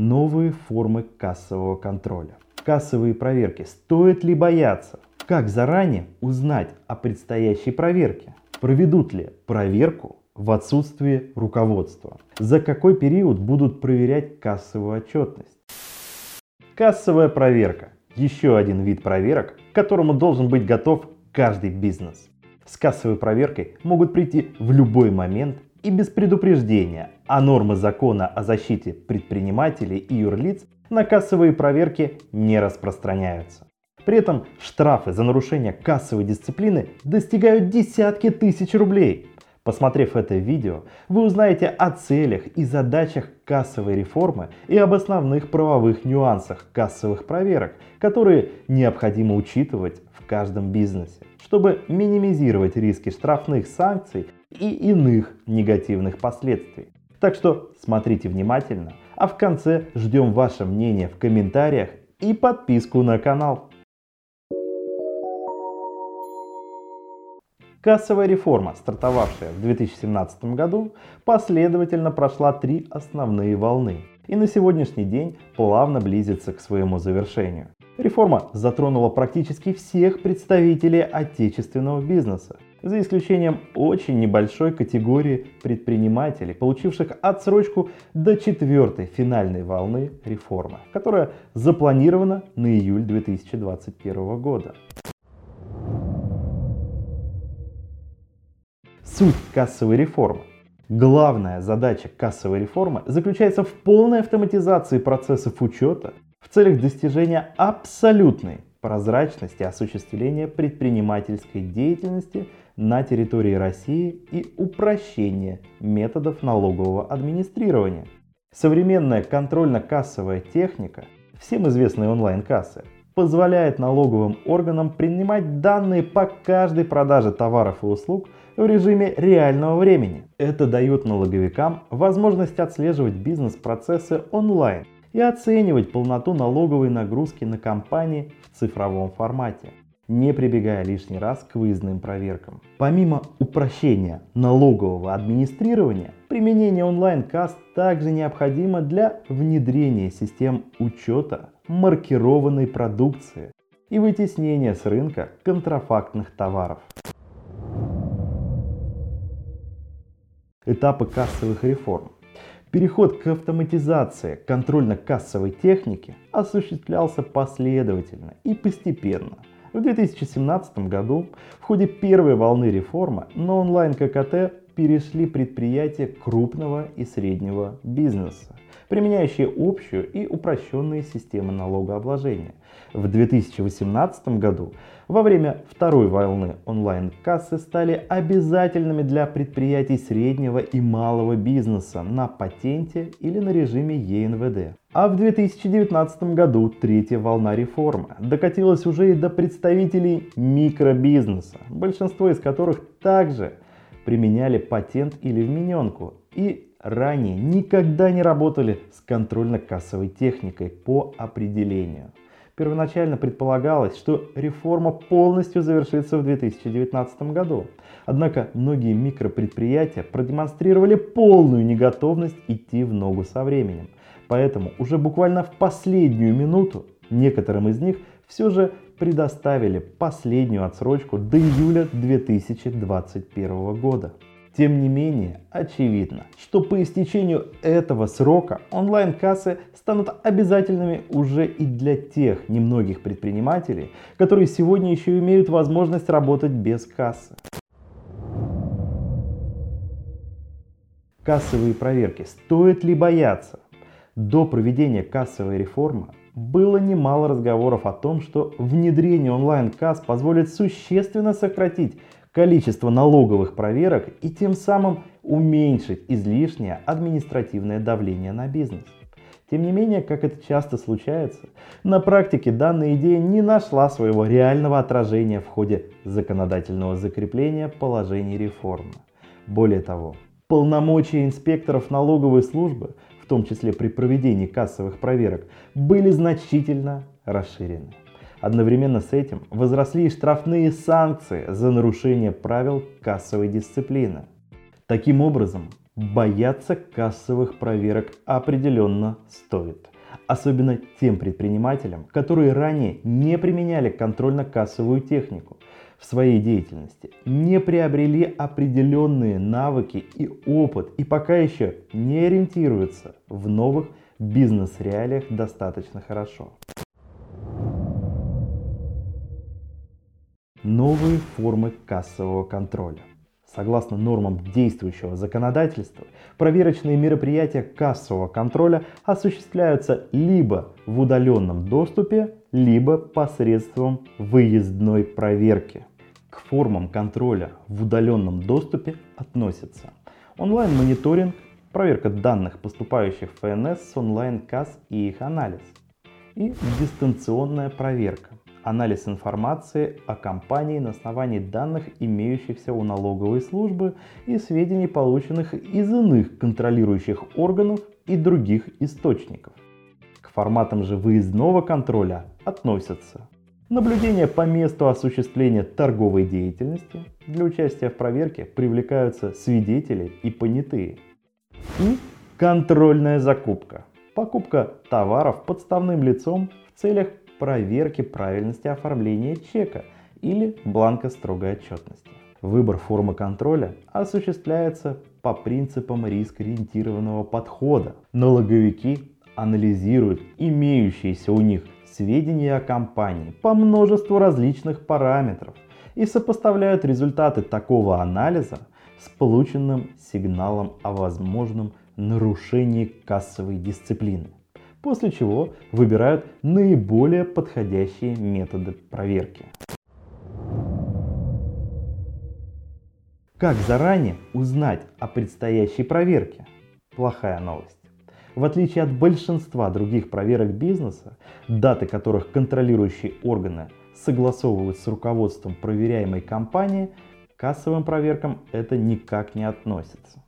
Новые формы кассового контроля. Кассовые проверки. Стоит ли бояться? Как заранее узнать о предстоящей проверке? Проведут ли проверку в отсутствие руководства? За какой период будут проверять кассовую отчетность? Кассовая проверка. Еще один вид проверок, к которому должен быть готов каждый бизнес. С кассовой проверкой могут прийти в любой момент и без предупреждения, а нормы закона о защите предпринимателей и юрлиц на кассовые проверки не распространяются. При этом штрафы за нарушение кассовой дисциплины достигают десятки тысяч рублей. Посмотрев это видео, вы узнаете о целях и задачах кассовой реформы и об основных правовых нюансах кассовых проверок, которые необходимо учитывать в каждом бизнесе, чтобы минимизировать риски штрафных санкций и иных негативных последствий. Так что смотрите внимательно, а в конце ждем ваше мнение в комментариях и подписку на канал. Кассовая реформа, стартовавшая в 2017 году, последовательно прошла три основные волны и на сегодняшний день плавно близится к своему завершению. Реформа затронула практически всех представителей отечественного бизнеса, за исключением очень небольшой категории предпринимателей, получивших отсрочку до четвертой финальной волны реформы, которая запланирована на июль 2021 года. Суть кассовой реформы. Главная задача кассовой реформы заключается в полной автоматизации процессов учета целях достижения абсолютной прозрачности осуществления предпринимательской деятельности на территории России и упрощения методов налогового администрирования. Современная контрольно-кассовая техника, всем известные онлайн-кассы, позволяет налоговым органам принимать данные по каждой продаже товаров и услуг в режиме реального времени. Это дает налоговикам возможность отслеживать бизнес-процессы онлайн и оценивать полноту налоговой нагрузки на компании в цифровом формате не прибегая лишний раз к выездным проверкам. Помимо упрощения налогового администрирования, применение онлайн-касс также необходимо для внедрения систем учета маркированной продукции и вытеснения с рынка контрафактных товаров. Этапы кассовых реформ. Переход к автоматизации контрольно-кассовой техники осуществлялся последовательно и постепенно – в 2017 году в ходе первой волны реформы на онлайн ККТ перешли предприятия крупного и среднего бизнеса, применяющие общую и упрощенные системы налогообложения. В 2018 году во время второй волны онлайн-кассы стали обязательными для предприятий среднего и малого бизнеса на патенте или на режиме ЕНВД. А в 2019 году третья волна реформы докатилась уже и до представителей микробизнеса, большинство из которых также применяли патент или вмененку и ранее никогда не работали с контрольно-кассовой техникой по определению. Первоначально предполагалось, что реформа полностью завершится в 2019 году. Однако многие микропредприятия продемонстрировали полную неготовность идти в ногу со временем – Поэтому уже буквально в последнюю минуту некоторым из них все же предоставили последнюю отсрочку до июля 2021 года. Тем не менее, очевидно, что по истечению этого срока онлайн-кассы станут обязательными уже и для тех немногих предпринимателей, которые сегодня еще имеют возможность работать без кассы. Кассовые проверки. Стоит ли бояться? До проведения кассовой реформы было немало разговоров о том, что внедрение онлайн-касс позволит существенно сократить количество налоговых проверок и тем самым уменьшить излишнее административное давление на бизнес. Тем не менее, как это часто случается, на практике данная идея не нашла своего реального отражения в ходе законодательного закрепления положений реформы. Более того, полномочия инспекторов налоговой службы том числе при проведении кассовых проверок, были значительно расширены. Одновременно с этим возросли и штрафные санкции за нарушение правил кассовой дисциплины. Таким образом, бояться кассовых проверок определенно стоит. Особенно тем предпринимателям, которые ранее не применяли контрольно-кассовую технику в своей деятельности, не приобрели определенные навыки и опыт и пока еще не ориентируются в новых бизнес-реалиях достаточно хорошо. Новые формы кассового контроля. Согласно нормам действующего законодательства, проверочные мероприятия кассового контроля осуществляются либо в удаленном доступе, либо посредством выездной проверки. К формам контроля в удаленном доступе относятся онлайн-мониторинг, проверка данных, поступающих в ФНС с онлайн-касс и их анализ, и дистанционная проверка, анализ информации о компании на основании данных, имеющихся у налоговой службы и сведений, полученных из иных контролирующих органов и других источников. К форматам же выездного контроля относятся наблюдение по месту осуществления торговой деятельности, для участия в проверке привлекаются свидетели и понятые, и контрольная закупка, покупка товаров подставным лицом в целях проверки правильности оформления чека или бланка строгой отчетности. Выбор формы контроля осуществляется по принципам риск-ориентированного подхода. Налоговики анализируют имеющиеся у них сведения о компании по множеству различных параметров и сопоставляют результаты такого анализа с полученным сигналом о возможном нарушении кассовой дисциплины после чего выбирают наиболее подходящие методы проверки. Как заранее узнать о предстоящей проверке? Плохая новость. В отличие от большинства других проверок бизнеса, даты которых контролирующие органы согласовывают с руководством проверяемой компании, кассовым проверкам это никак не относится.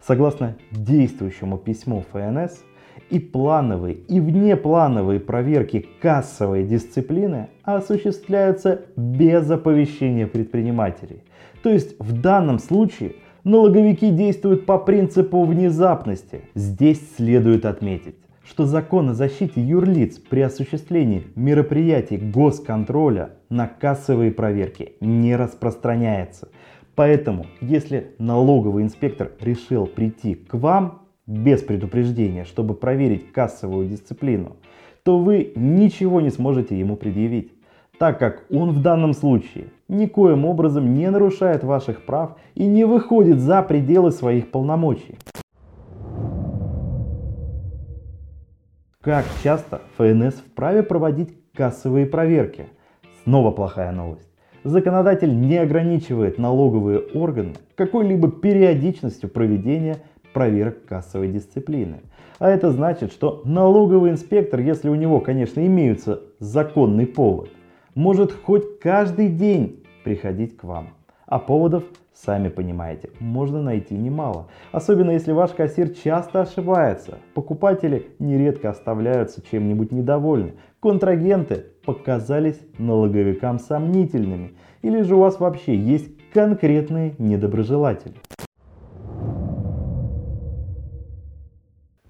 Согласно действующему письму ФНС, и плановые, и внеплановые проверки кассовой дисциплины осуществляются без оповещения предпринимателей. То есть в данном случае налоговики действуют по принципу внезапности. Здесь следует отметить, что закон о защите юрлиц при осуществлении мероприятий госконтроля на кассовые проверки не распространяется. Поэтому, если налоговый инспектор решил прийти к вам без предупреждения, чтобы проверить кассовую дисциплину, то вы ничего не сможете ему предъявить, так как он в данном случае никоим образом не нарушает ваших прав и не выходит за пределы своих полномочий. Как часто ФНС вправе проводить кассовые проверки? Снова плохая новость. Законодатель не ограничивает налоговые органы какой-либо периодичностью проведения проверок кассовой дисциплины. А это значит, что налоговый инспектор, если у него, конечно, имеется законный повод, может хоть каждый день приходить к вам. А поводов, сами понимаете, можно найти немало. Особенно если ваш кассир часто ошибается. Покупатели нередко оставляются чем-нибудь недовольны. Контрагенты показались налоговикам сомнительными. Или же у вас вообще есть конкретные недоброжелатели.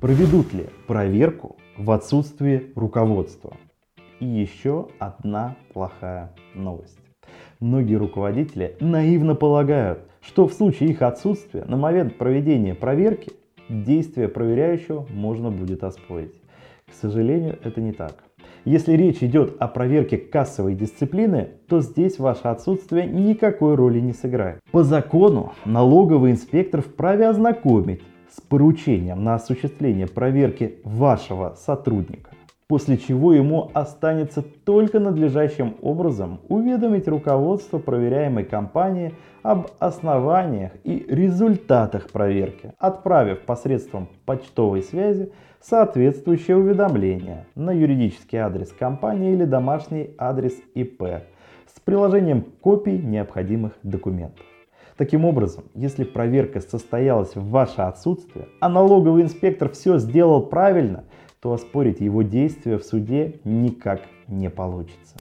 Проведут ли проверку в отсутствии руководства? И еще одна плохая новость. Многие руководители наивно полагают, что в случае их отсутствия на момент проведения проверки действия проверяющего можно будет оспорить. К сожалению, это не так. Если речь идет о проверке кассовой дисциплины, то здесь ваше отсутствие никакой роли не сыграет. По закону налоговый инспектор вправе ознакомить с поручением на осуществление проверки вашего сотрудника, после чего ему останется только надлежащим образом уведомить руководство проверяемой компании об основаниях и результатах проверки, отправив посредством почтовой связи соответствующее уведомление на юридический адрес компании или домашний адрес ИП с приложением копий необходимых документов. Таким образом, если проверка состоялась в ваше отсутствие, а налоговый инспектор все сделал правильно, то оспорить его действия в суде никак не получится.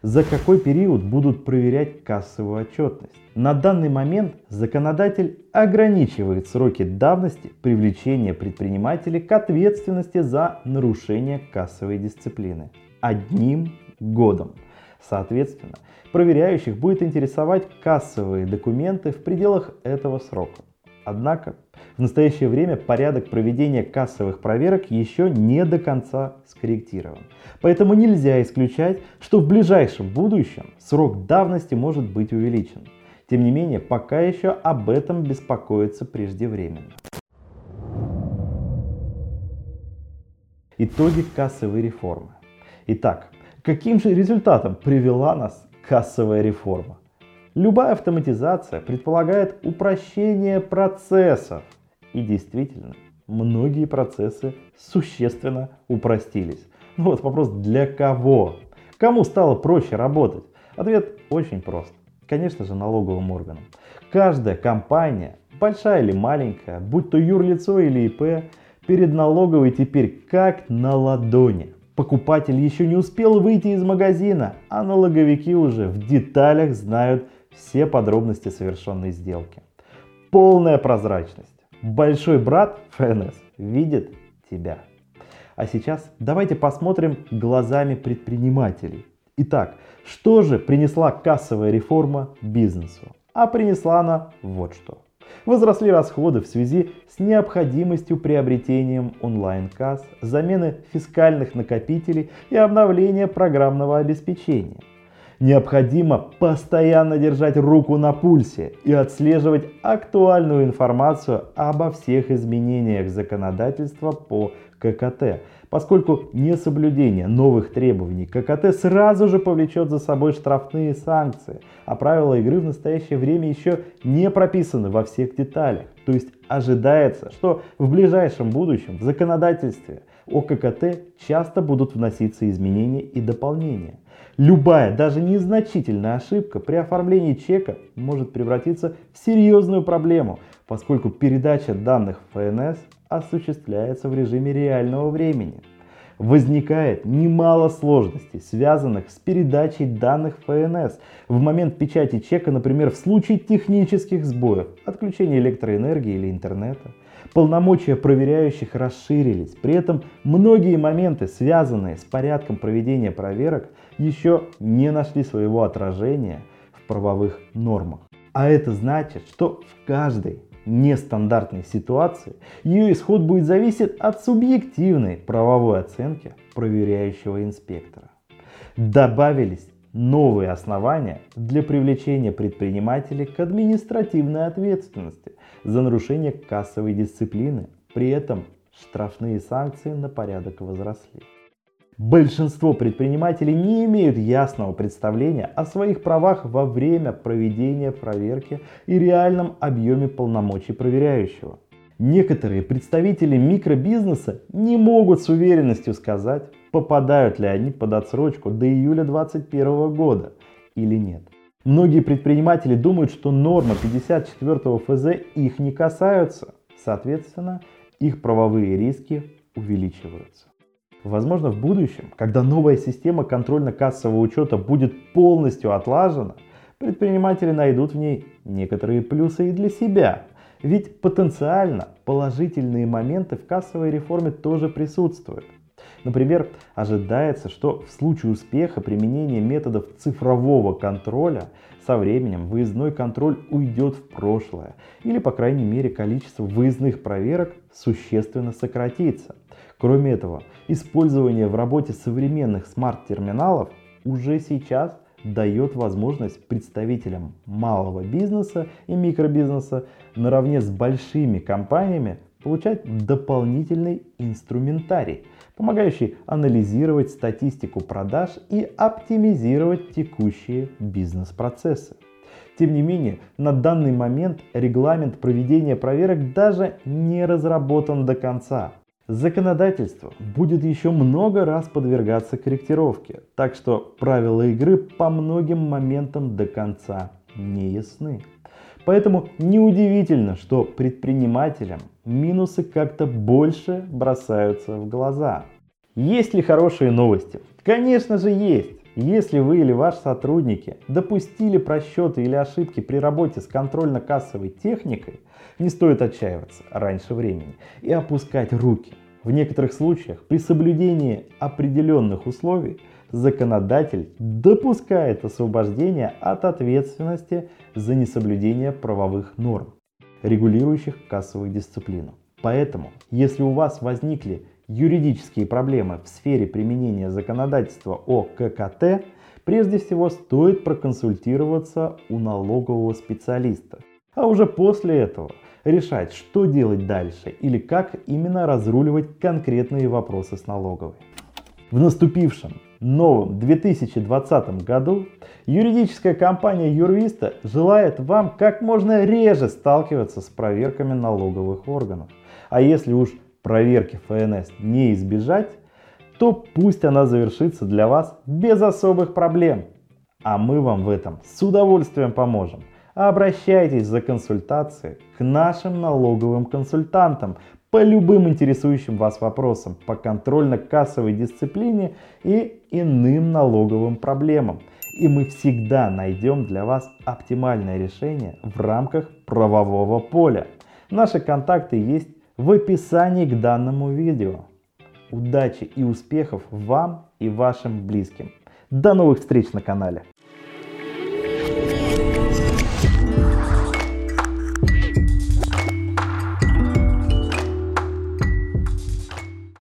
За какой период будут проверять кассовую отчетность? На данный момент законодатель ограничивает сроки давности привлечения предпринимателей к ответственности за нарушение кассовой дисциплины одним годом. Соответственно, проверяющих будет интересовать кассовые документы в пределах этого срока. Однако в настоящее время порядок проведения кассовых проверок еще не до конца скорректирован. Поэтому нельзя исключать, что в ближайшем будущем срок давности может быть увеличен. Тем не менее, пока еще об этом беспокоиться преждевременно. Итоги кассовой реформы. Итак, каким же результатом привела нас кассовая реформа? Любая автоматизация предполагает упрощение процессов. И действительно, многие процессы существенно упростились. Ну вот вопрос, для кого? Кому стало проще работать? Ответ очень прост. Конечно же, налоговым органам. Каждая компания, большая или маленькая, будь то юрлицо или ИП, перед налоговой теперь как на ладони. Покупатель еще не успел выйти из магазина, а налоговики уже в деталях знают все подробности совершенной сделки. Полная прозрачность. Большой брат ФНС видит тебя. А сейчас давайте посмотрим глазами предпринимателей. Итак, что же принесла кассовая реформа бизнесу? А принесла она вот что. Возросли расходы в связи с необходимостью приобретением онлайн-касс, замены фискальных накопителей и обновления программного обеспечения. Необходимо постоянно держать руку на пульсе и отслеживать актуальную информацию обо всех изменениях законодательства по ККТ, поскольку несоблюдение новых требований ККТ сразу же повлечет за собой штрафные санкции, а правила игры в настоящее время еще не прописаны во всех деталях. То есть ожидается, что в ближайшем будущем в законодательстве о ККТ часто будут вноситься изменения и дополнения. Любая, даже незначительная ошибка при оформлении чека может превратиться в серьезную проблему, поскольку передача данных в ФНС осуществляется в режиме реального времени. Возникает немало сложностей, связанных с передачей данных ФНС в момент печати чека, например, в случае технических сбоев, отключения электроэнергии или интернета. Полномочия проверяющих расширились. При этом многие моменты, связанные с порядком проведения проверок, еще не нашли своего отражения в правовых нормах. А это значит, что в каждой нестандартной ситуации ее исход будет зависеть от субъективной правовой оценки проверяющего инспектора. Добавились новые основания для привлечения предпринимателей к административной ответственности за нарушение кассовой дисциплины. При этом штрафные санкции на порядок возросли. Большинство предпринимателей не имеют ясного представления о своих правах во время проведения проверки и реальном объеме полномочий проверяющего. Некоторые представители микробизнеса не могут с уверенностью сказать, попадают ли они под отсрочку до июля 2021 года или нет. Многие предприниматели думают, что нормы 54 ФЗ их не касаются. Соответственно, их правовые риски увеличиваются. Возможно, в будущем, когда новая система контрольно-кассового учета будет полностью отлажена, предприниматели найдут в ней некоторые плюсы и для себя. Ведь потенциально положительные моменты в кассовой реформе тоже присутствуют. Например, ожидается, что в случае успеха применения методов цифрового контроля со временем выездной контроль уйдет в прошлое, или по крайней мере количество выездных проверок существенно сократится. Кроме этого, использование в работе современных смарт-терминалов уже сейчас дает возможность представителям малого бизнеса и микробизнеса наравне с большими компаниями получать дополнительный инструментарий, помогающий анализировать статистику продаж и оптимизировать текущие бизнес-процессы. Тем не менее, на данный момент регламент проведения проверок даже не разработан до конца. Законодательство будет еще много раз подвергаться корректировке, так что правила игры по многим моментам до конца не ясны. Поэтому неудивительно, что предпринимателям минусы как-то больше бросаются в глаза. Есть ли хорошие новости? Конечно же есть. Если вы или ваши сотрудники допустили просчеты или ошибки при работе с контрольно-кассовой техникой, не стоит отчаиваться раньше времени и опускать руки. В некоторых случаях при соблюдении определенных условий законодатель допускает освобождение от ответственности за несоблюдение правовых норм, регулирующих кассовую дисциплину. Поэтому, если у вас возникли юридические проблемы в сфере применения законодательства о ККТ, прежде всего стоит проконсультироваться у налогового специалиста. А уже после этого решать, что делать дальше или как именно разруливать конкретные вопросы с налоговой. В наступившем новом 2020 году юридическая компания Юрвиста желает вам как можно реже сталкиваться с проверками налоговых органов. А если уж проверки ФНС не избежать, то пусть она завершится для вас без особых проблем. А мы вам в этом с удовольствием поможем. Обращайтесь за консультацией к нашим налоговым консультантам по любым интересующим вас вопросам по контрольно-кассовой дисциплине и иным налоговым проблемам. И мы всегда найдем для вас оптимальное решение в рамках правового поля. Наши контакты есть в описании к данному видео. Удачи и успехов вам и вашим близким. До новых встреч на канале.